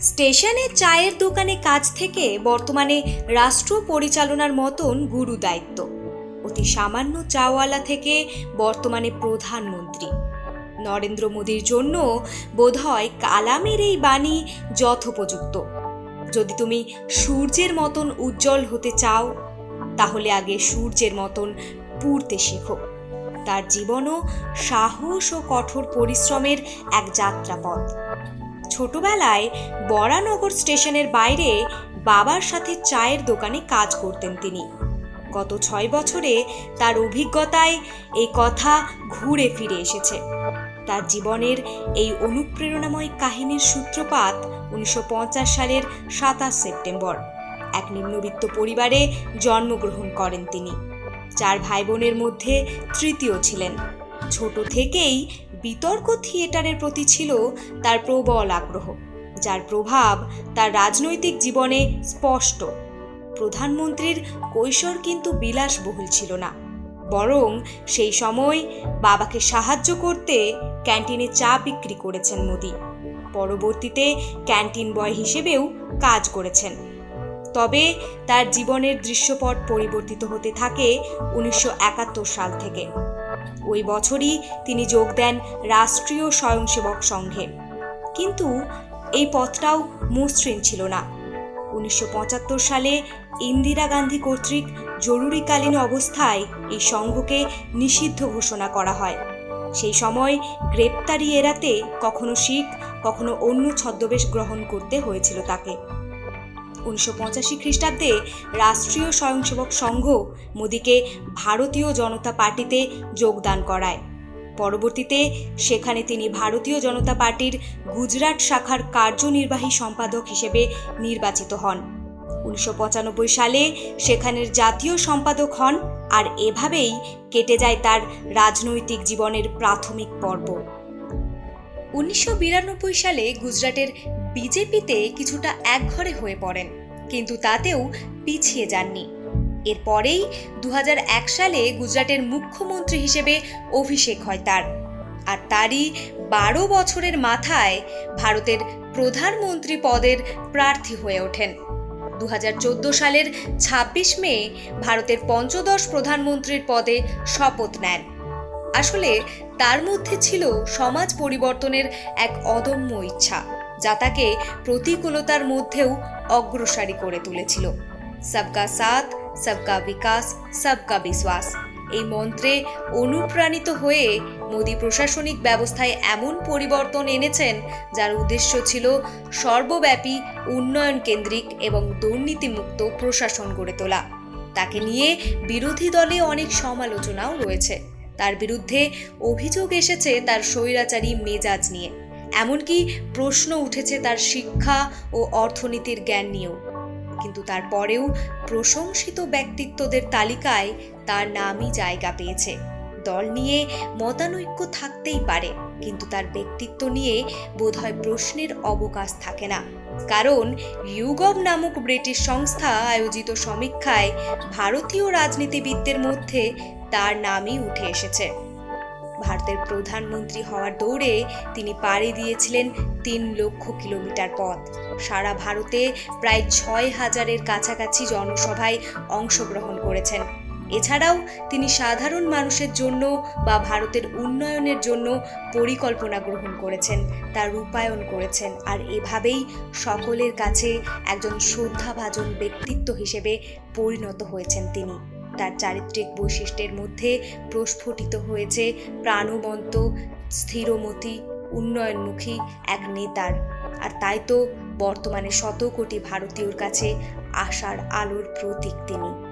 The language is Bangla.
স্টেশনে চায়ের দোকানে কাজ থেকে বর্তমানে রাষ্ট্র পরিচালনার মতন গুরু দায়িত্ব। অতি সামান্য চাওয়ালা থেকে বর্তমানে প্রধানমন্ত্রী। নরেন্দ্র মোদীর জন্য বোধহয় কালামের এই বাণী যথোপযুক্ত। যদি তুমি সূর্যের মতন উজ্জ্বল হতে চাও, তাহলে আগে সূর্যের মতন পুড়তে শেখো। তার জীবনও সাহস ও কঠোর পরিশ্রমের এক যাত্রাপথ। ছোটবেলায় বরানগর স্টেশনের বাইরে বাবার সাথে চায়ের দোকানে কাজ করতেন তিনি। গত ছয় বছরে তার অভিজ্ঞতায় এই কথা ঘুরে ফিরে এসেছে। তার জীবনের এই অনুপ্রেরণাময় কাহিনীর সূত্রপাত উনিশশো পঞ্চাশ সালের সাতাশ সেপ্টেম্বর। এক নিম্নবিত্ত পরিবারে জন্মগ্রহণ করেন তিনি। চার ভাই বোনের মধ্যে তৃতীয় ছিলেন। ছোট থেকেই বিতর্ক থিয়েটারের প্রতি ছিল তার প্রবল আগ্রহ, যার প্রভাব তার রাজনৈতিক জীবনে স্পষ্ট। প্রধানমন্ত্রীর কৈশোর কিন্তু বিলাসবহুল ছিল না। বরং সেই সময় বাবাকে সাহায্য করতে ক্যান্টিনে চা বিক্রি করেছেন মোদি। পরবর্তীতে ক্যান্টিন বয় হিসেবেও কাজ করেছেন। তবে তার জীবনের দৃশ্যপট পরিবর্তিত হতে থাকে উনিশশো একাত্তর সাল থেকে। ওই বছরই তিনি যোগ দেন রাষ্ট্রীয় স্বয়ংসেবক সংঘে। কিন্তু এই পথটাও মসৃণ ছিল না। উনিশশো পঁচাত্তর সালে ইন্দিরা গান্ধী কর্তৃক জরুরিকালীন অবস্থায় এই সংঘকে নিষিদ্ধ ঘোষণা করা হয়। সেই সময় গ্রেপ্তারি এড়াতে কখনো শিখ, কখনো অন্য ছদ্মবেশ গ্রহণ করতে হয়েছিল তাকে। উনিশশো পঁচাশি খ্রিস্টাব্দে রাষ্ট্রীয় স্বয়ংসেবক সংঘ মোদীকে ভারতীয় জনতা পার্টিতে যোগদান করায়। পরবর্তীতে সেখানে তিনি ভারতীয় জনতা পার্টির গুজরাট শাখার কার্যনির্বাহী সম্পাদক হিসেবে নির্বাচিত হন। উনিশশো পঁচানব্বই সালে সেখানের জাতীয় সম্পাদক হন আর এভাবেই কেটে যায় তার রাজনৈতিক জীবনের প্রাথমিক পর্ব। উনিশশো বিরানব্বই সালে গুজরাটের বিজেপিতে কিছুটা একঘরে হয়ে পড়েন, কিন্তু তাতেও পিছিয়ে যাননি। এরপরেই দু হাজার এক সালে গুজরাটের মুখ্যমন্ত্রী হিসেবে অভিষেক হয় তার। আর তারই বারো বছরের মাথায় ভারতের প্রধানমন্ত্রী পদের প্রার্থী হয়ে ওঠেন। দু হাজার চোদ্দ সালের ২৬ মে ভারতের পঞ্চদশ প্রধানমন্ত্রীর পদে শপথ নেন। আসলে তার মধ্যে ছিল সমাজ পরিবর্তনের এক অদম্য ইচ্ছা। যা তাকে প্রতিকূলতার মধ্যেও অগ্রসারী করে তুলেছিল। সবকা সাথ, সবকা বিকাশ, সবকা বিশ্বাস। এই মন্ত্রে অনুপ্রাণিত হয়ে মোদী প্রশাসনিক ব্যবস্থায় এমন পরিবর্তন এনেছেন, যার উদ্দেশ্য ছিল সর্বব্যাপী উন্নয়ন কেন্দ্রিক এবং দুর্নীতিমুক্ত প্রশাসন গড়ে তোলা। তাকে নিয়ে বিরোধী দলে অনেক সমালোচনাও রয়েছে। তার বিরুদ্ধে অভিযোগ এসেছে তার স্বৈরাচারী মেজাজ নিয়ে। এমনকি প্রশ্ন উঠেছে তার শিক্ষা ও অর্থনীতির জ্ঞান নিয়েও। কিন্তু তারপরেও প্রশংসিত ব্যক্তিত্বদের তালিকায় তার নামই জায়গা পেয়েছে। দল নিয়ে মতানৈক্য থাকতেই পারে, কিন্তু তার ব্যক্তিত্ব নিয়ে বোধহয় প্রশ্নের অবকাশ থাকে না। কারণ ইউগভ নামক ব্রিটিশ সংস্থা আয়োজিত সমীক্ষায় ভারতীয় রাজনীতিবিদদের মধ্যে তার নামই উঠে এসেছে। ভারতের প্রধানমন্ত্রী হওয়ার দৌড়ে তিনি পাড়ি দিয়েছিলেন তিন লক্ষ কিলোমিটার পথ। সারা ভারতে প্রায় ছয় হাজারের কাছাকাছি জনসভায় অংশগ্রহণ করেছেন। এছাড়াও তিনি সাধারণ মানুষের জন্য বা ভারতের উন্নয়নের জন্য পরিকল্পনা গ্রহণ করেছেন, তা রূপায়ণ করেছেন। আর এভাবেই সকলের কাছে একজন শ্রদ্ধাভাজন ব্যক্তিত্ব হিসেবে পরিণত হয়েছেন তিনি। তার চারিত্রিক বৈশিষ্ট্যের মধ্যে প্রস্ফুটিত হয়েছে প্রাণবন্ত, স্থিরমতি, উন্নয়নমুখী এক নেতার। আর তাই তো বর্তমানে শত কোটি ভারতীয়র কাছে আশার আলোর প্রতীক তিনি।